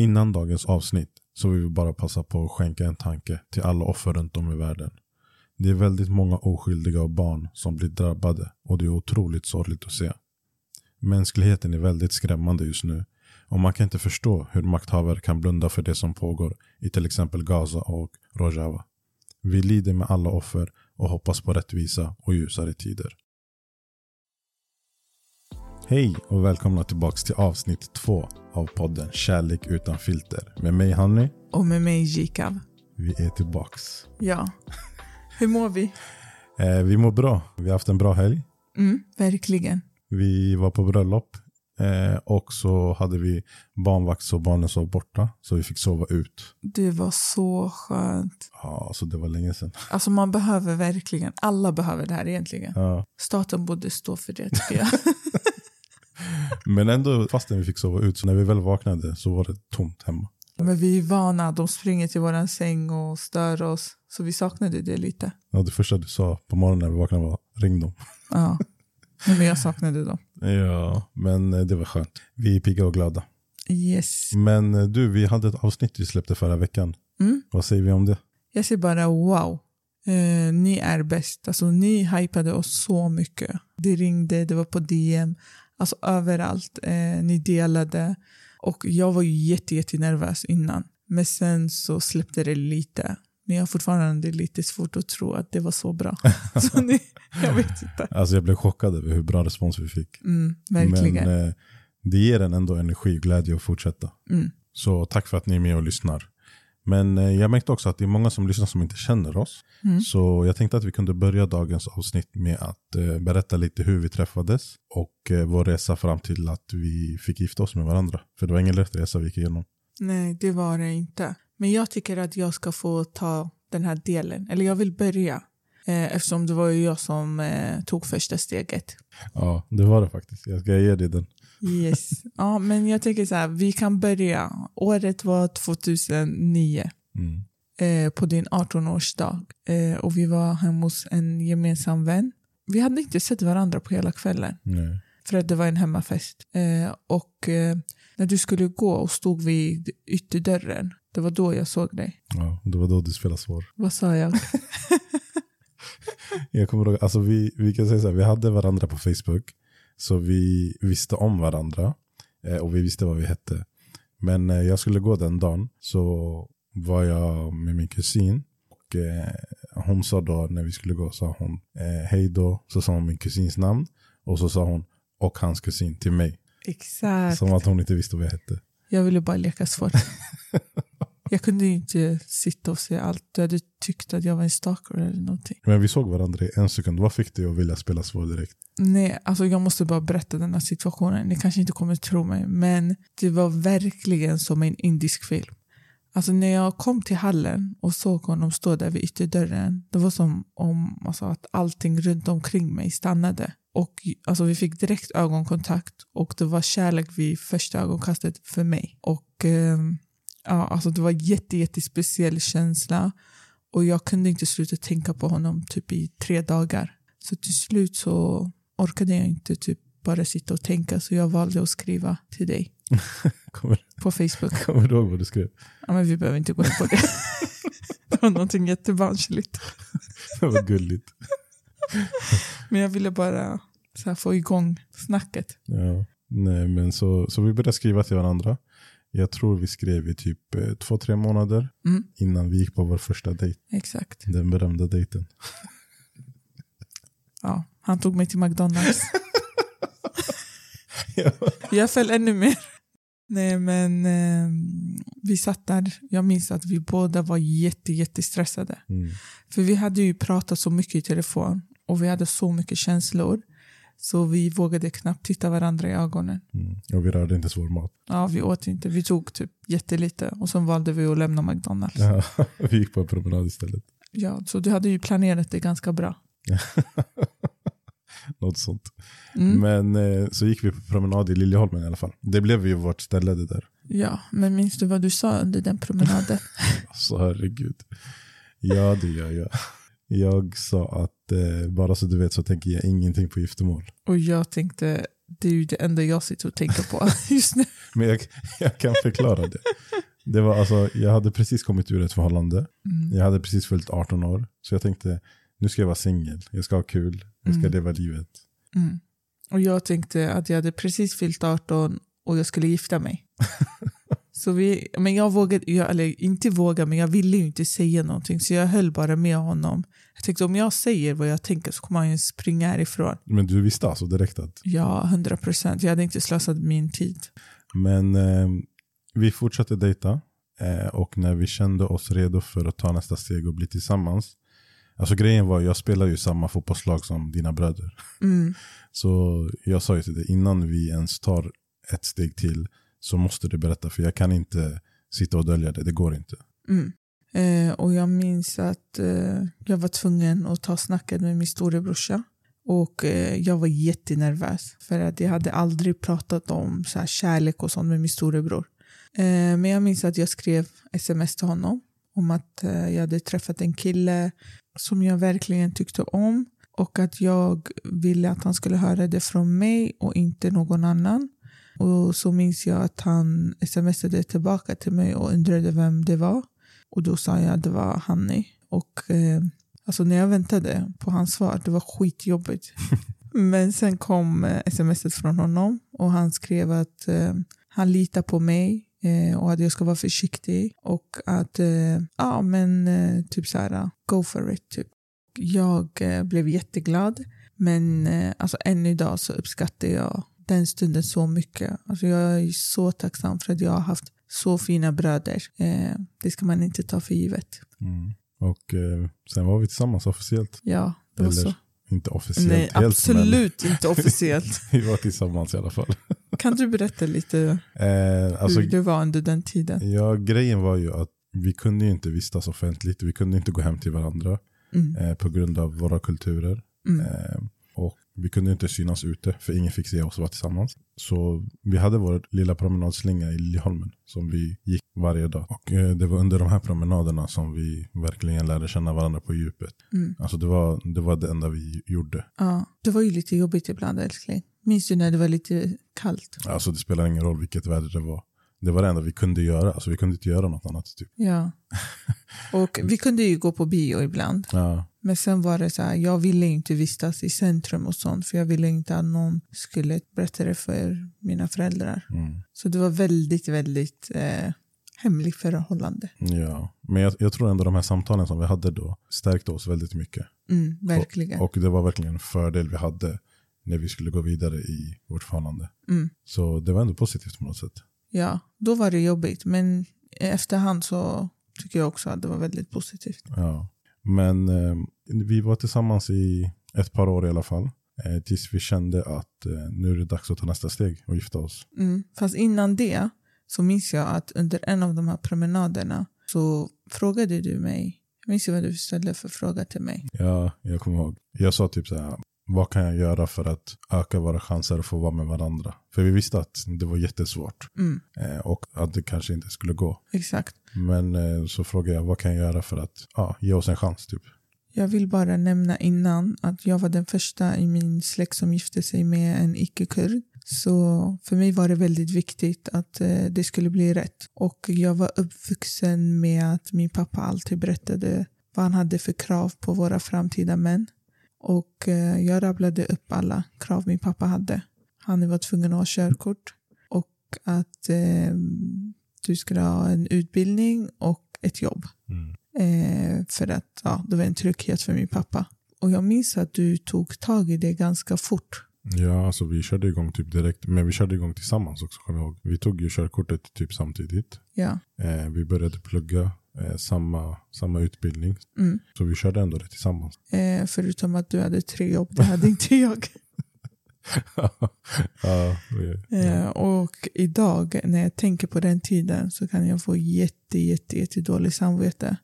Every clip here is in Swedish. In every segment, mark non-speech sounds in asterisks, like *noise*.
Innan dagens avsnitt så vill vi bara passa på att skänka en tanke till alla offer runt om i världen. Det är väldigt många oskyldiga och barn som blir drabbade och det är otroligt sorgligt att se. Mänskligheten är väldigt skrämmande just nu och man kan inte förstå hur makthavare kan blunda för det som pågår i till exempel Gaza och Rojava. Vi lider med alla offer och hoppas på rättvisa och ljusare tider. Hej och välkomna tillbaka till avsnitt två av podden Kärlek utan filter med mig Hanni. Och med mig Jikav. Vi är tillbaks. Ja. Hur mår vi? Eh, vi mår bra. Vi har haft en bra helg. Mm, verkligen. Vi var på bröllop eh, och så hade vi barnvakt så barnen sov borta. Så vi fick sova ut. Det var så skönt. Ja, så det var länge sedan. Alltså man behöver verkligen, alla behöver det här egentligen. Ja. Staten borde stå för det tycker jag. *laughs* Men ändå, fastän vi fick sova ut, så när vi väl vaknade så var det tomt hemma. Men vi är vana, de springer till våran säng och stör oss. Så vi saknade det lite. Ja, det första du sa på morgonen när vi vaknade var ring dem. Ja. Men jag saknade dem. Ja, men eh, det var skönt. Vi är pigga och glada. Yes. Men eh, du, vi hade ett avsnitt vi släppte förra veckan. Mm. Vad säger vi om det? Jag säger bara wow. Eh, ni är bäst. Alltså, ni hypade oss så mycket. Det ringde, det var på DM. Alltså överallt. Eh, ni delade. Och jag var ju jätte, jätte nervös innan. Men sen så släppte det lite. Men jag har fortfarande lite svårt att tro att det var så bra. *laughs* så ni, jag vet inte. Alltså jag blev chockad över hur bra respons vi fick. Mm, verkligen. Men eh, det ger en ändå energi och glädje att fortsätta. Mm. Så tack för att ni är med och lyssnar. Men eh, jag märkte också att det är många som lyssnar som inte känner oss. Mm. Så jag tänkte att vi kunde börja dagens avsnitt med att eh, berätta lite hur vi träffades och eh, vår resa fram till att vi fick gifta oss med varandra. För det var ingen lätt resa vi gick igenom. Nej, det var det inte. Men jag tycker att jag ska få ta den här delen. Eller jag vill börja. Eftersom det var ju jag som tog första steget. Ja, det var det faktiskt. Jag ska ge dig den. Yes. ja, men jag tänker så här, vi kan börja. Året var 2009. Mm. Eh, på din 18-årsdag. Eh, och vi var hemma hos en gemensam vän. Vi hade inte sett varandra på hela kvällen. Nej. För att det var en hemmafest. Eh, och eh, när du skulle gå och stod vid ytterdörren. Det var då jag såg dig. Ja, det var då du spelade svår. Vad sa jag? *laughs* Jag kommer ihåg, alltså vi, vi kan säga så här, vi hade varandra på Facebook. Så vi visste om varandra. Eh, och vi visste vad vi hette. Men när jag skulle gå den dagen så var jag med min kusin. Och eh, hon sa då när vi skulle gå, sa hon eh, hej då. Så sa hon min kusins namn. Och så sa hon och hans kusin till mig. Exakt. Som att hon inte visste vad jag hette. Jag ville bara leka svår. *laughs* jag kunde ju inte sitta och se allt. Du hade tyckt att jag var en stalker eller någonting. Men vi såg varandra i en sekund. Vad fick dig att vilja spela svår direkt? Nej, alltså jag måste bara berätta den här situationen. Ni kanske inte kommer tro mig, men det var verkligen som en indisk film. Alltså när jag kom till hallen och såg honom stå där vid ytterdörren, det var som om alltså, att allting runt omkring mig stannade. Och alltså, vi fick direkt ögonkontakt och det var kärlek vid första ögonkastet för mig. Och eh, ja, alltså det var jätte, jättespeciell känsla och jag kunde inte sluta tänka på honom typ i tre dagar. Så till slut så orkade jag inte typ bara sitta och tänka så jag valde att skriva till dig *laughs* Kommer, på Facebook. kommer du ihåg vad du skrev? Ja, men vi behöver inte gå in på det. *laughs* det var någonting jättebarnsligt. Det var gulligt. *laughs* Men jag ville bara så här, få igång snacket. Ja. Nej, men så, så vi började skriva till varandra. Jag tror vi skrev i typ eh, två, tre månader Mm. innan vi gick på vår första dejt. Exakt. Den berömda dejten. *laughs* Ja, han tog mig till McDonalds. *laughs* Jag föll ännu mer. Nej, men eh, vi satt där. Jag minns att vi båda var jätte, jättestressade. Mm. För vi hade ju pratat så mycket i telefon och vi hade så mycket känslor. Så vi vågade knappt titta varandra i ögonen. Mm. Och vi rörde inte svår mat. Ja, vi åt inte. Vi tog typ jättelite och sen valde vi att lämna McDonalds. Ja. Ja, *laughs* vi gick på en promenad istället. så du hade ju planerat det ganska bra. *laughs* Något sånt. Mm. Men eh, så gick vi på promenad i Liljeholmen i alla fall. Det blev ju vårt ställe det där. Ja, men minns du vad du sa under den promenaden? *laughs* Alltså herregud. Ja det gör jag. Jag sa att eh, bara så du vet så tänker jag ingenting på giftermål. och jag tänkte, det är ju det enda jag sitter och tänker på *laughs* just nu. Men jag, jag kan förklara det. Det var alltså, jag hade precis kommit ur ett förhållande. Mm. Jag hade precis fyllt 18 år. Så jag tänkte, nu ska jag vara singel. Jag ska ha kul. Jag ska Mm. leva livet. Mm. Och jag tänkte att jag hade precis fyllt 18 och jag skulle gifta mig. *laughs* Så vi, men jag vågade, jag, eller inte våga, men jag ville ju inte säga någonting. Så jag höll bara med honom. Jag tänkte om jag säger vad jag tänker så kommer han ju springa härifrån. Men du visste alltså direkt att... Ja, hundra procent. Jag hade inte slösat min tid. Men eh, vi fortsatte dejta. Eh, och när vi kände oss redo för att ta nästa steg och bli tillsammans. Alltså grejen var, jag spelar ju samma fotbollslag som dina bröder. Mm. Så jag sa ju till dig, innan vi ens tar ett steg till så måste du berätta. För jag kan inte sitta och dölja det, det går inte. Mm. Eh, och jag minns att eh, jag var tvungen att ta snacket med min storebrorsa. Och eh, jag var jättenervös för att jag hade aldrig pratat om så här, kärlek och sånt med min storebror. Eh, men jag minns att jag skrev sms till honom om att eh, jag hade träffat en kille som jag verkligen tyckte om och att jag ville att han skulle höra det från mig och inte någon annan. Och så minns jag att han smsade tillbaka till mig och undrade vem det var. Och då sa jag att det var Hanni. Och eh, alltså när jag väntade på hans svar, det var skitjobbigt. *laughs* Men sen kom eh, smset från honom och han skrev att eh, han litar på mig eh, och att jag ska vara försiktig och att, eh, ja men eh, typ så här, go for it typ. Jag blev jätteglad men alltså än idag så uppskattar jag den stunden så mycket. Alltså jag är så tacksam för att jag har haft så fina bröder. Eh, det ska man inte ta för givet. Mm. Och eh, sen var vi tillsammans officiellt. Ja, det var Eller så. inte officiellt Nej, helt, men absolut *laughs* inte officiellt. *laughs* vi var tillsammans i alla fall. Kan du berätta lite Eh, alltså, hur det var under den tiden? ja, grejen var ju att vi kunde ju inte vistas offentligt. Vi kunde inte gå hem till varandra Mm. eh, på grund av våra kulturer. Mm. Eh, och vi kunde inte synas ute för ingen fick se oss vara tillsammans. Så vi hade vår lilla promenadslinga i Liljeholmen som vi gick varje dag. Och eh, det var under de här promenaderna som vi verkligen lärde känna varandra på djupet. Mm. Alltså det var, det var det enda vi gjorde. Ja, det var ju lite jobbigt ibland älskling. Minns du när det var lite kallt? Alltså det spelar ingen roll vilket väder det var. Det var det enda vi kunde göra. Alltså vi kunde inte göra något annat. Typ. Ja. *laughs* Och vi kunde ju gå på bio ibland. Ja, Men sen var det så här, jag ville inte vistas i centrum och sånt för jag ville inte att någon skulle berätta det för mina föräldrar. mm, Så det var väldigt, väldigt eh, hemligt förhållande. ja. Men jag, jag tror ändå de här samtalen som vi hade då stärkte oss väldigt mycket. Mm, verkligen. Och det var verkligen en fördel vi hade när vi skulle gå vidare i vårt förhållande. Mm. Så det var ändå positivt på något sätt. Ja, då var det jobbigt. Men efterhand så tycker jag också att det var väldigt positivt. Ja. Men eh, vi var tillsammans i ett par år i alla fall. Eh, tills vi kände att eh, nu är det dags att ta nästa steg och gifta oss. Mm. Fast innan det så minns jag att under en av de här promenaderna så frågade du mig, jag minns vad du ställde för fråga till mig. Ja, jag kommer ihåg. Jag sa typ så här, vad kan jag göra för att öka våra chanser att få vara med varandra? För vi visste att det var jättesvårt Mm, eh, och att det kanske inte skulle gå. exakt. Men eh, så frågade jag, vad kan jag göra för att ja, ge oss en chans typ? Jag vill bara nämna innan att jag var den första i min släkt som gifte sig med en icke-kurd. Så för mig var det väldigt viktigt att eh, det skulle bli rätt. Och jag var uppvuxen med att min pappa alltid berättade vad han hade för krav på våra framtida män. Och eh, jag rabblade upp alla krav min pappa hade. Han var tvungen att ha körkort och att eh, du skulle ha en utbildning och ett jobb. Eh, för att ja, det var en trygghet för min pappa. Och jag minns att du tog tag i det ganska fort. Ja, alltså vi körde igång typ direkt. Men vi körde igång tillsammans också, kommer jag ihåg. Vi tog ju körkortet typ samtidigt. Ja. Eh, vi började plugga eh, samma, samma utbildning. Mm. Så vi körde ändå det tillsammans. Eh, förutom att du hade tre jobb, det hade inte jag. *laughs* *laughs* ja, vi, Eh, och idag när jag tänker på den tiden så kan jag få jätte, jätte, jätte dålig samvete.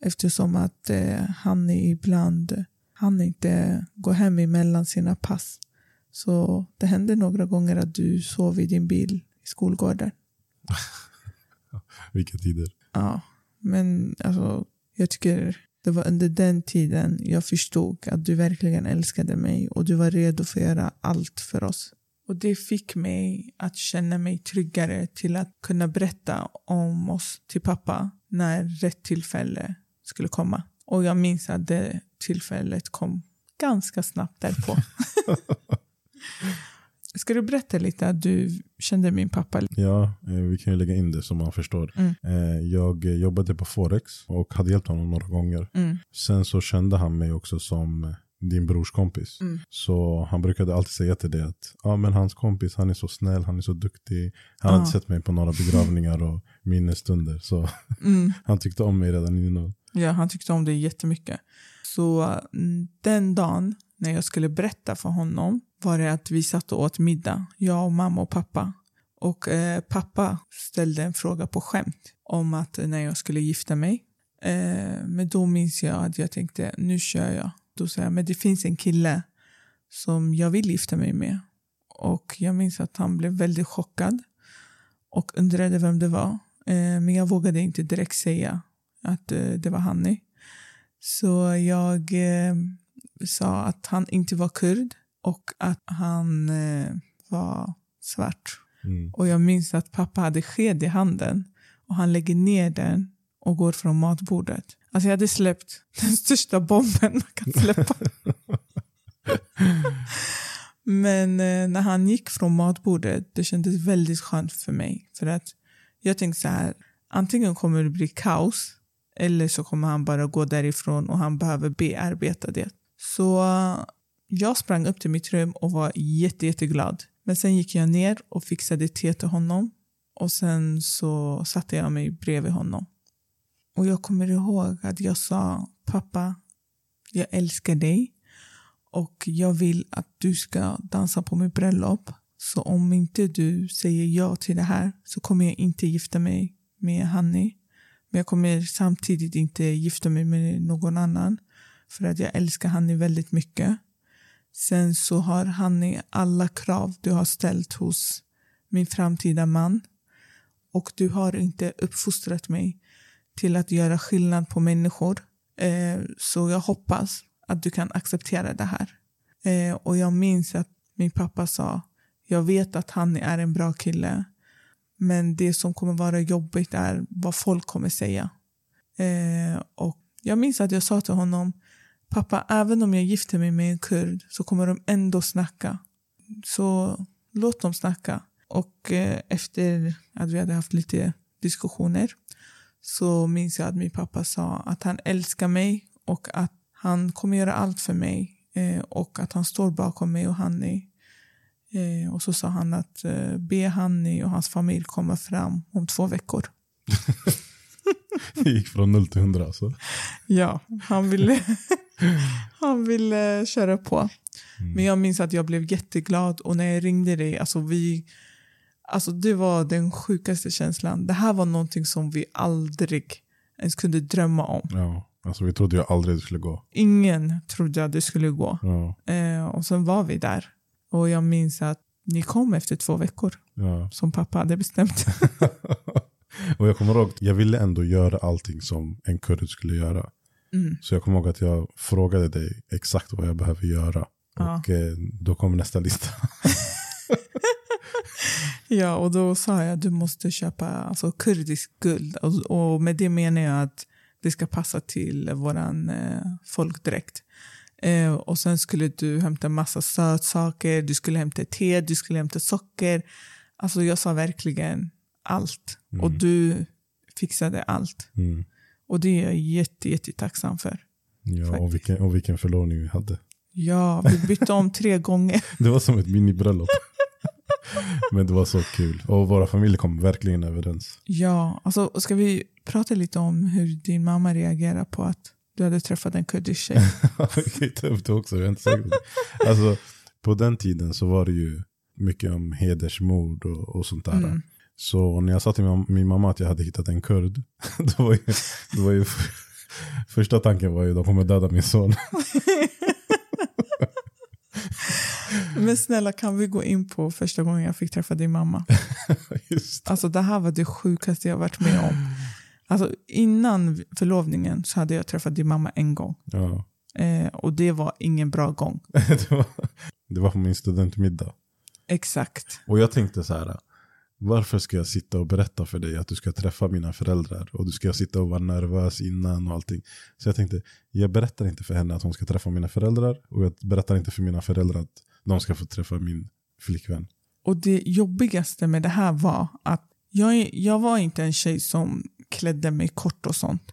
Eftersom att eh, han ibland han inte går hem emellan sina pass. Så det hände några gånger att du sov i din bil i skolgården. *laughs* vilka tider. Ja, men alltså, jag tycker det var under den tiden jag förstod att du verkligen älskade mig och du var redo för att göra allt för oss. Och det fick mig att känna mig tryggare till att kunna berätta om oss till pappa när rätt tillfälle skulle komma. Och jag minns att det tillfället kom ganska snabbt därpå. *laughs* Ska du berätta lite att du kände min pappa? Ja, eh, vi kan ju lägga in det så man förstår. Mm. Eh, Jag jobbade på Forex och hade hjälpt honom några gånger. Mm. Sen så kände han mig också som din brors kompis. Mm. Så han brukade alltid säga till dig att ja, men hans kompis han är så snäll, han är så duktig. Han Ja. hade sett mig på några begravningar och minnesstunder. Så Mm. *laughs* han tyckte om mig redan innan. Ja, han tyckte om det jättemycket. Så mm, den dagen när jag skulle berätta för honom var det att vi satt och åt middag, jag och mamma och pappa. Och eh, pappa ställde en fråga på skämt om att eh, när jag skulle gifta mig. Eh, men då minns jag att jag tänkte, nu kör jag. Då sa jag, men det finns en kille som jag vill gifta mig med. Och jag minns att han blev väldigt chockad och undrade vem det var. Eh, men jag vågade inte direkt säga att eh, det var Hanni. Så jag eh, sa att han inte var kurd och att han eh, var svart. Mm. Och jag minns att pappa hade sked i handen och han lägger ner den och går från matbordet. Alltså jag hade släppt *laughs* den största bomben man kan släppa. *laughs* Men eh, när han gick från matbordet, det kändes väldigt skönt för mig. För att jag tänkte så här, antingen kommer det bli kaos eller så kommer han bara gå därifrån och han behöver bearbeta det. Så jag sprang upp till mitt rum och var jätte, jätteglad. Men sen gick jag ner och fixade te till honom. Och sen så satte jag mig bredvid honom. Och jag kommer ihåg att jag sa, pappa, jag älskar dig. Och jag vill att du ska dansa på mitt bröllop. Så om inte du säger ja till det här så kommer jag inte gifta mig med Hanni. Men jag kommer samtidigt inte gifta mig med någon annan. För att jag älskar Hanni väldigt mycket. Sen så har Hanni alla krav du har ställt hos min framtida man. Och du har inte uppfostrat mig till att göra skillnad på människor. Eh, så jag hoppas att du kan acceptera det här. Eh, och jag minns att min pappa sa, jag vet att han är en bra kille. Men det som kommer vara jobbigt är vad folk kommer säga. Eh, och jag minns att jag sa till honom, pappa, även om jag gifter mig med en kurd så kommer de ändå snacka. Så låt dem snacka. Och eh, efter att vi hade haft lite diskussioner så minns jag att min pappa sa att han älskar mig och att han kommer göra allt för mig eh, och att han står bakom mig och Hanni. Eh, och så sa han att eh, be Hanni och hans familj komma fram om två veckor. *laughs* *laughs* Det gick från noll till hundra alltså. Ja, han ville, *laughs* han ville köra på. Men jag minns att jag blev jätteglad och när jag ringde dig, alltså vi, alltså det var den sjukaste känslan. Det här var någonting som vi aldrig ens kunde drömma om. Ja, alltså vi trodde ju aldrig det skulle gå. Ingen trodde att det skulle gå. Ja, Eh, och sen var vi där. Och jag minns att ni kom efter två veckor, ja. som pappa hade bestämt. *laughs* *laughs* och jag kommer ihåg, jag ville ändå göra allting som en kurd skulle göra. Mm. Så jag kommer ihåg att jag frågade dig exakt vad jag behöver göra. Ja. Och eh, då kommer nästa lista. *laughs* Ja, och då sa jag att du måste köpa alltså, kurdisk guld. Och, och med det menar jag att det ska passa till våran eh, folkdräkt. Eh, och sen skulle du hämta massa sötsaker, du skulle hämta te, du skulle hämta socker. Alltså jag sa verkligen allt. Och du fixade allt. Mm. Och det är jag jätte, jätte tacksam för. Ja, och vilken, och vilken förlovning vi hade. Ja, vi bytte om tre *laughs* gånger. Det var som ett minibröllop. Men det var så kul. Och våra familjer kom verkligen överens. Ja, alltså ska vi prata lite om hur din mamma reagerar på att du hade träffat en kurdisk tjej? Vi kan ju ta upp det också, jag är inte säker på det. Alltså, på den tiden så var det ju mycket om hedersmord och, och sånt där. Mm. Så när jag sa till min, mamma att jag hade hittat en kurd, *laughs* då var ju, då var ju första tanken var ju de kommer döda min son. *laughs* Men snälla, kan vi gå in på första gången jag fick träffa din mamma? *laughs* Just. Alltså det här var det sjukaste jag varit med om. Alltså innan förlovningen så hade jag träffat din mamma en gång. Ja. Eh, och det var ingen bra gång. Det, var, det var på min studentmiddag. Exakt. Och jag tänkte så här. Varför ska jag sitta och berätta för dig att du ska träffa mina föräldrar? Och du ska sitta och vara nervös innan och allting. Så jag tänkte, jag berättar inte för henne att hon ska träffa mina föräldrar. Och jag berättar inte för mina föräldrar att de ska få träffa min flickvän. Och det jobbigaste med det här var att jag, jag var inte en tjej som klädde mig kort och sånt.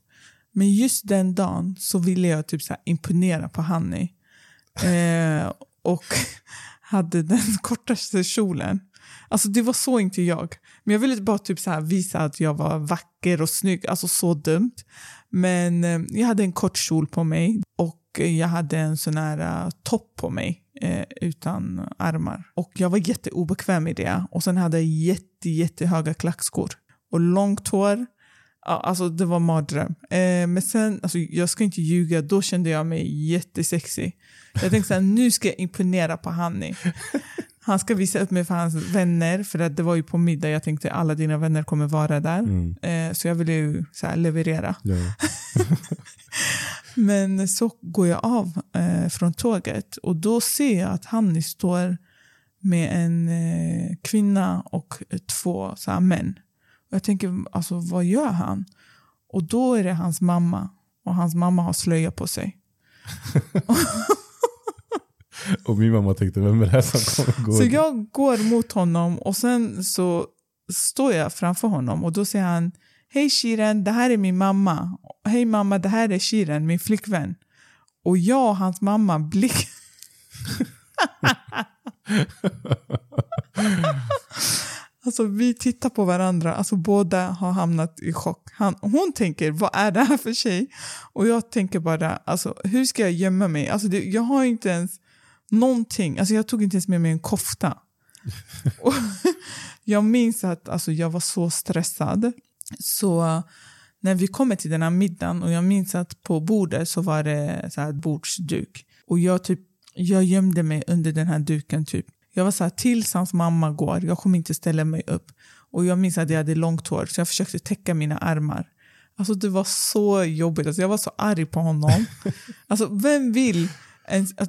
Men just den dagen så ville jag typ så imponera på Hanni. *laughs* Eh, och *laughs* hade den *laughs* kortaste kjolen. Alltså det var så inte jag. Men jag ville bara typ så här visa att jag var vacker och snygg. Alltså så dumt. Men eh, jag hade en kort kjol på mig och jag hade en sån här uh, topp på mig eh, utan armar. Och jag var jätteobekväm i det. Och sen hade jag jätte, jättehöga klackskor. Och långt hår. Ja, alltså det var mardröm. Eh, men sen, alltså, jag ska inte ljuga, då kände jag mig jättesexig. Jag tänkte att nu ska jag imponera på Hanni. Han ska visa upp mig för hans vänner, för att det var ju på middag. Jag tänkte alla dina vänner kommer vara där. Mm. Eh, så jag ville ju så här, leverera. Ja. *laughs* Men så går jag av eh, från tåget och då ser jag att Hanni står med en eh, kvinna och eh, två så här, män. Och jag tänker, alltså vad gör han? Och då är det hans mamma. Och hans mamma har slöja på sig. *laughs* Och min mamma tänkte, vem är det här som kommer gå? Så jag går mot honom och sen så står jag framför honom och då säger han Hej Shiren, det här är min mamma. Hej mamma, det här är Shiren, min flickvän. Och jag och hans mamma blick... *laughs* alltså vi tittar på varandra, alltså båda har hamnat i chock. Han, hon tänker, vad är det här för tjej? Och jag tänker bara, alltså hur ska jag gömma mig? Alltså det, jag har inte ens någonting, alltså jag tog inte ens med mig en kofta. *laughs* Och *laughs* jag minns att alltså, jag var så stressad. Så när vi kommer till den här middagen och jag minns att på bordet så var det så här bordsduk. Och jag, typ, jag gömde mig under den här duken. typ. Jag var så här, tills hans mamma går, jag kommer inte ställa mig upp. Och jag minns att jag hade långt hår så jag försökte täcka mina armar. Alltså det var så jobbigt, alltså, jag var så arg på honom. *laughs* Alltså vem vill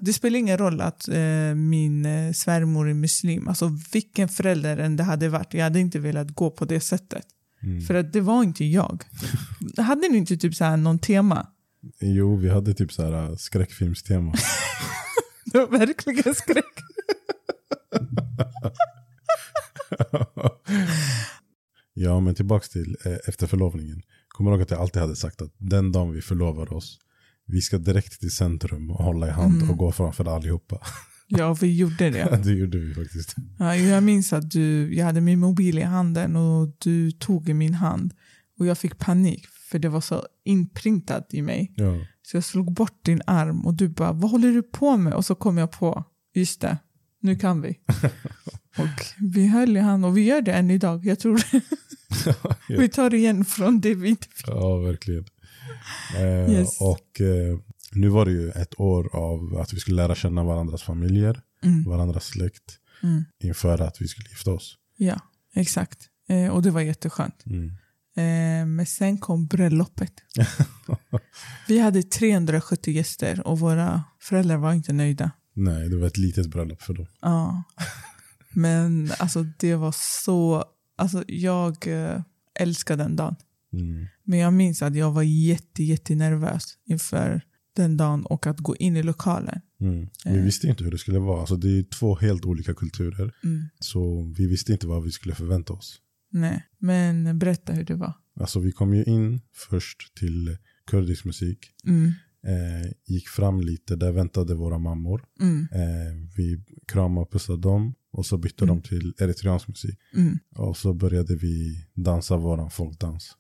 det spelar ingen roll att eh, min eh, svärmor är muslim. Alltså vilken förälder än det hade varit, jag hade inte velat gå på det sättet. Mm. För att det var inte jag. *laughs* hade ni inte typ så här någon tema? Jo, vi hade typ så här skräckfilmstema. *laughs* Det var verkligen skräck. *laughs* ja, men tillbaks till eh, efter förlovningen. Kommer du ihåg att jag alltid hade sagt att den dagen vi förlovar oss, vi ska direkt till centrum och hålla i hand Mm. och gå framför allihopa. *laughs* Ja, vi gjorde det. *laughs* det gjorde vi faktiskt. Ja, jag minns att du, jag hade min mobil i handen och du tog i min hand. Och jag fick panik för det var så inprintat i mig. Ja. Så jag slog bort din arm och du bara, vad håller du på med? Och så kom jag på, just det, nu kan vi. *laughs* och vi höll i hand och vi gör det än idag. Jag tror vi tar igen från det vi inte fick. Ja, verkligen. *laughs* Eh, Yes. Och eh, nu var det ju ett år av att vi skulle lära känna varandras familjer, Mm. varandras släkt, Mm. inför att vi skulle gifta oss. Ja, exakt. Eh, och det var jätteskönt. Mm. Men sen kom bröllopet. *laughs* vi hade 370 gäster och våra föräldrar var inte nöjda. Nej, det var ett litet bröllop för dem. Ja. Men alltså det var så... Alltså jag älskar den dagen. Mm. Men jag minns att jag var jätte, jättenervös inför den dagen och att gå in i lokalen. Mm. Vi Eh. visste inte hur det skulle vara. Alltså, det är två helt olika kulturer. Mm. Så vi visste inte vad vi skulle förvänta oss. Nej, men berätta hur det var. Alltså vi kom ju in först till kurdisk musik. Mm. Eh, gick fram lite, där väntade våra mammor. Mm. Eh, vi kramade och pussade dem. Och så bytte Mm. de till eritreansk musik. Mm. Och så började vi dansa våran folkdans.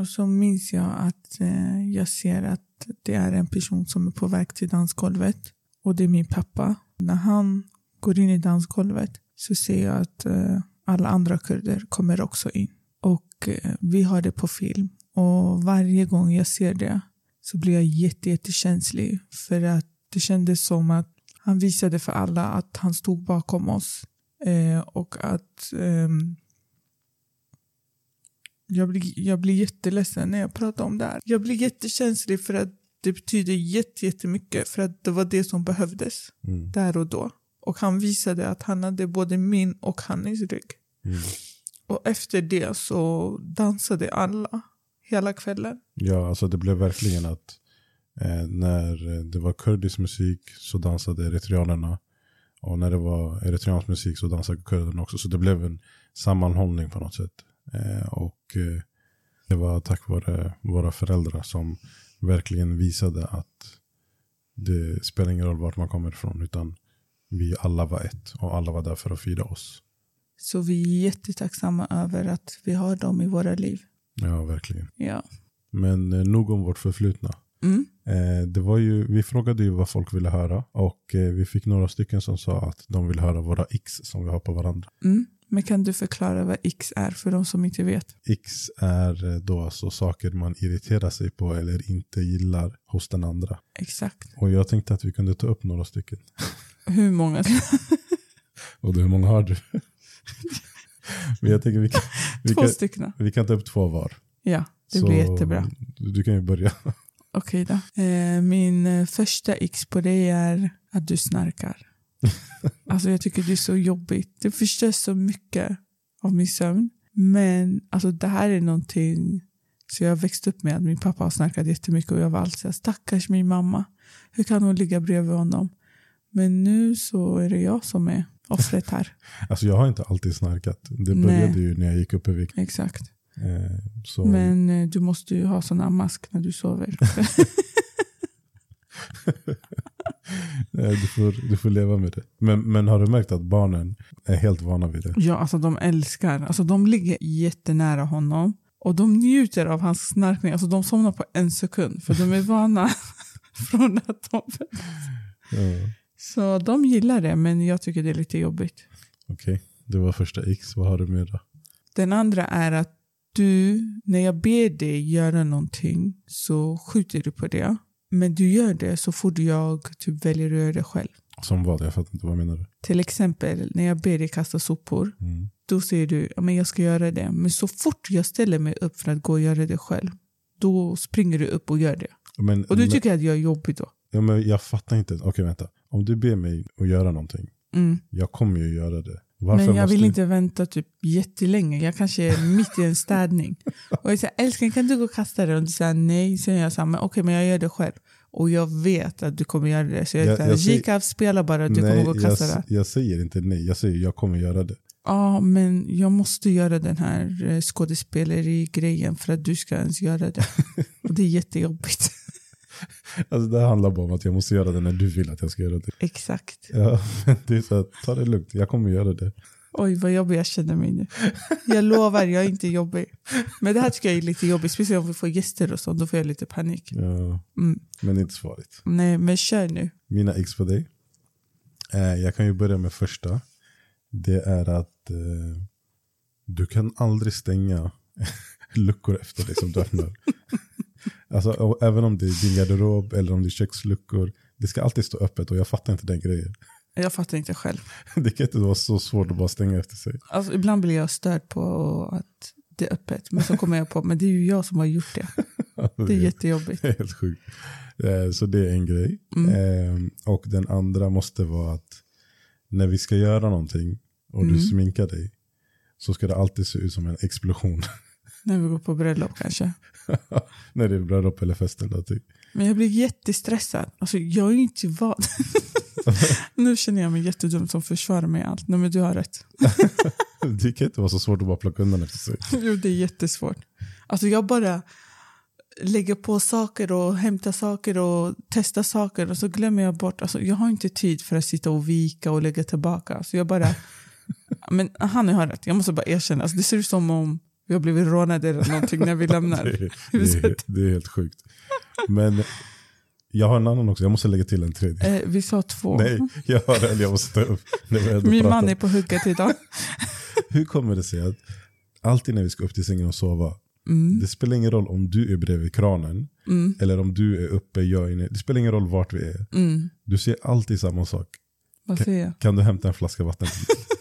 Och så minns jag att eh, jag ser att det är en person som är på väg till dansgolvet. Och det är min pappa. När han går in i dansgolvet så ser jag att eh, alla andra kurder kommer också in. Och eh, vi har det på film. Och varje gång jag ser det så blir jag jätte, jättekänslig. För att det kändes som att han visade för alla att han stod bakom oss. Eh, och att ehm, jag blir, jag blir jätteledsen när jag pratar om det här. Jag blir jättekänslig för att det betyder jätte, jättemycket för att det var det som behövdes Mm. där och då. Och han visade att han hade både min och Hannis rygg. Mm. Och efter det så dansade alla hela kvällen. Ja, alltså det blev verkligen att eh, när det var kurdisk musik så dansade eritreanerna. Och när det var eritreansk musik så dansade kurderna också. Så det blev en sammanhållning på något sätt. Eh, och eh, det var tack vare våra föräldrar som verkligen visade att det spelar ingen roll vart man kommer ifrån. Utan vi alla var ett och alla var där för att fira oss. Så vi är jättetacksamma över att vi har dem i våra liv. Ja, verkligen. Ja. Men eh, nog om vårt förflutna. Mm. Det var ju, vi frågade ju vad folk ville höra och vi fick några stycken som sa att de vill höra våra x som vi har på varandra. Mm. Men kan du förklara vad X är för de som inte vet? X är eh, då alltså saker man irriterar sig på eller inte gillar hos den andra. Exakt. Och jag tänkte att vi kunde ta upp några stycken. *laughs* Hur många? *laughs* Och hur många har du? *laughs* Men jag tänker vi kan, vi Två kan, stycken. vi kan ta upp två var. Ja, det Så, blir jättebra. Du, du kan ju börja. Okej då. Eh, min eh, första X på dig är att du snarkar. *laughs* alltså jag tycker det är så jobbigt. Det förstör så mycket av min sömn. Men alltså det här är någonting så jag har växt upp med att min pappa har snarkat jättemycket och jag var alltid såhär, stackars min mamma. Hur kan hon ligga bredvid honom? Men nu så är det jag som är offret här. *laughs* Alltså jag har inte alltid snarkat. Det Nej. började ju när jag gick upp i vikt. Exakt. Eh, så, Men eh, du måste ju ha sån här mask när du sover. *laughs* eh, du, får, du får leva med det. Men, men har du märkt att barnen är helt vana vid det? Ja, alltså de älskar. Alltså de ligger jättenära honom. Och de njuter av hans snarkning. Alltså de somnar på en sekund. För de är vana *laughs* från att de... Ja. Så de gillar det, men jag tycker det är lite jobbigt. Okej, det var första X. Vad har du mer då? Den andra är att du, när jag ber dig göra någonting så skjuter du på det. Men du gör det så fort jag typ väljer att göra det själv. Som vad? Jag fattar inte. Vad menar du? Till exempel när jag ber dig kasta sopor. Mm. Då säger du att jag ska göra det. Men så fort jag ställer mig upp för att gå och göra det själv. Då springer du upp och gör det. Men, Och du men, tycker att jag är jobbig då. ja, men jag fattar inte. Okej, vänta. Om du ber mig att göra någonting. Mm. Jag kommer ju göra det. Varför Men jag vill inte vänta typ jättelänge. Jag kanske är mitt i en städning. *laughs* Och jag säger älskling kan du gå och kasta det? Och du säger nej. Så jag säger men okej men jag gör det själv. Och jag vet att du kommer göra det. Så jag, Jag- säger jag säger- spela bara. Du Nej, kommer gå och kasta jag, det. jag säger inte nej. Jag säger jag kommer göra det. Ja men jag måste göra den här eh, skådespeleri-grejen för att du ska ens göra det. *laughs* Och det är jättejobbigt. Alltså, det handlar bara om att jag måste göra det när du vill att jag ska göra det. Exakt. Ja, *laughs* det är så att, ta det lugnt. Jag kommer göra det. Oj vad jobbig jag känner mig nu. Jag lovar, jag är inte jobbig. Men det här tycker jag är lite jobbigt. Speciellt om vi får gäster och så. Då får jag lite panik. Ja, Mm. men inte så farligt. Nej men kör nu. Mina X på dig. Eh, jag kan ju börja med första. Det är att eh, du kan aldrig stänga *laughs* luckor efter dig som du öppnar. Alltså, även om det är din garderob eller om det är köksluckor. Det ska alltid stå öppet och jag fattar inte den grejen. Jag fattar inte själv. *laughs* Det kan inte vara så svårt att bara stänga efter sig. Alltså, ibland blir jag störd på att det är öppet. Men så kommer jag på men det är ju jag som har gjort det. *laughs* Det är jättejobbigt. Det *laughs* är helt sjukt. Eh, Så det är en grej. Mm. Eh, Och den andra måste vara att när vi ska göra någonting och du Mm. sminkar dig så ska det alltid se ut som en explosion. När vi går på bröllop kanske. *laughs* när det är bröllop eller fest eller någonting. Men jag blir jättestressad. Alltså, jag är ju inte van. *laughs* nu känner jag mig jättedum som försvarar mig allt. Nej, men du har rätt. *laughs* Det kan inte vara så svårt att bara plocka undan efter sig. Jo, det är jättesvårt. Alltså, jag bara lägger på saker och hämtar saker och testar saker och så glömmer jag bort. Alltså, jag har inte tid för att sitta och vika och lägga tillbaka. Så jag bara... Men han har rätt. Jag måste bara erkänna. Alltså, det ser ut som om vi har blivit rånade eller någonting när vi *laughs* lämnar Det är, det, huset. är, det är helt sjukt. Men jag har en annan också, jag måste lägga till en tredje. Eh, vi sa två. Nej, jag har en jag måste ta upp. Min man är på hugget idag. *laughs* Hur kommer det sig att alltid när vi ska upp till sängen och sova, Mm, det spelar ingen roll om du är bredvid kranen mm, eller om du är uppe, jag är inne. Det spelar ingen roll vart vi är. mm. Du ser alltid samma sak. Jag? Kan du hämta en flaska vatten?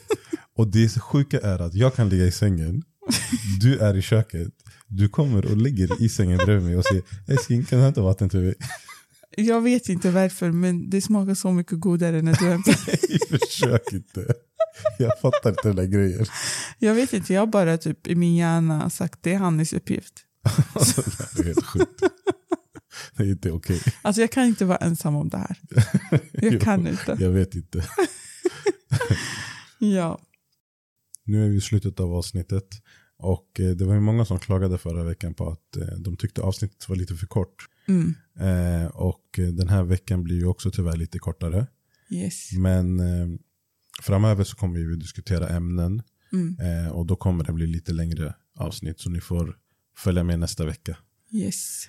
*laughs* och det sjuka är att jag kan ligga i sängen, *laughs* du är i köket, du kommer och ligger i sängen bredvid mig och säger älskling kan du hämta vatten till mig? Jag vet inte varför, men det smakar så mycket godare när du hämtar. *laughs* Nej, försök inte. Jag fattar inte den där grejen. Jag vet inte, jag har bara typ i min hjärna sagt det är Hannis uppgift. *laughs* Alltså, det är helt sjukt. Det är inte okej. Alltså jag kan inte vara ensam om det här. Jo, Jag kan inte. Jag vet inte. Ja. Nu är vi i slutet av avsnittet. Och eh, det var ju många som klagade förra veckan på att eh, de tyckte avsnittet var lite för kort. Mm. Eh, och den här veckan blir ju också tyvärr lite kortare. Yes. Men framöver så kommer vi att diskutera ämnen. Mm. Och då kommer det bli lite längre avsnitt. Så ni får följa med nästa vecka. Yes.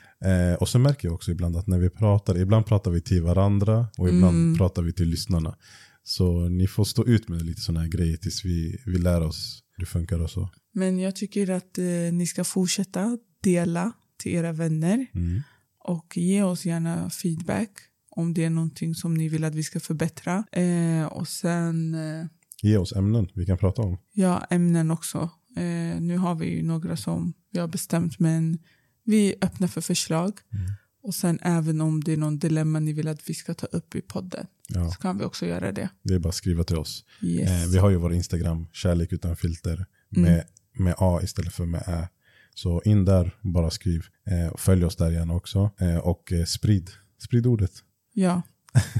Och så märker jag också ibland att när vi pratar, ibland pratar vi till varandra och ibland Mm. pratar vi till lyssnarna. Så ni får stå ut med lite sådana här grejer tills vi, vi lär oss hur det funkar och så. Men jag tycker att eh, ni ska fortsätta dela till era vänner Mm. och ge oss gärna feedback om det är någonting som ni vill att vi ska förbättra. Eh, och sen, eh, Ge oss ämnen vi kan prata om. ja, ämnen också. Eh, nu har vi ju några som vi har bestämt, men vi är öppna för förslag. Mm. Och sen även om det är någon dilemma ni vill att vi ska ta upp i podden Ja, så kan vi också göra det. det är bara att skriva till oss. Yes. Eh, vi har ju vår Instagram, kärlek utan filter, Mm. Med, A istället för med Ä. Så in där, bara skriv. Eh, följ oss där gärna också. Eh, och eh, sprid, sprid ordet. Ja,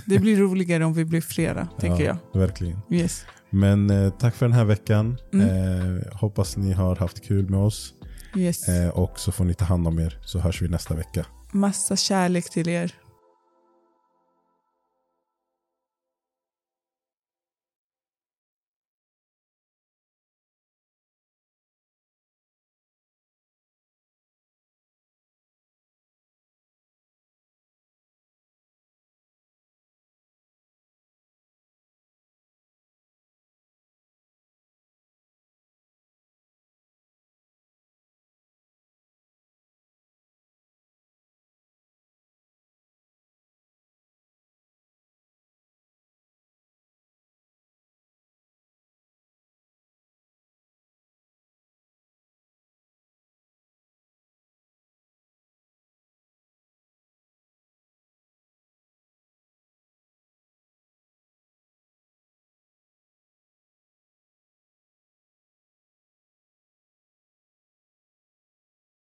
det blir roligare om vi blir flera, *laughs* tänker jag. Ja, verkligen. Yes. Men eh, tack för den här veckan. Mm. Eh, hoppas ni har haft kul med oss. Yes. Eh, och så får ni ta hand om er så hörs vi nästa vecka. Massa kärlek till er.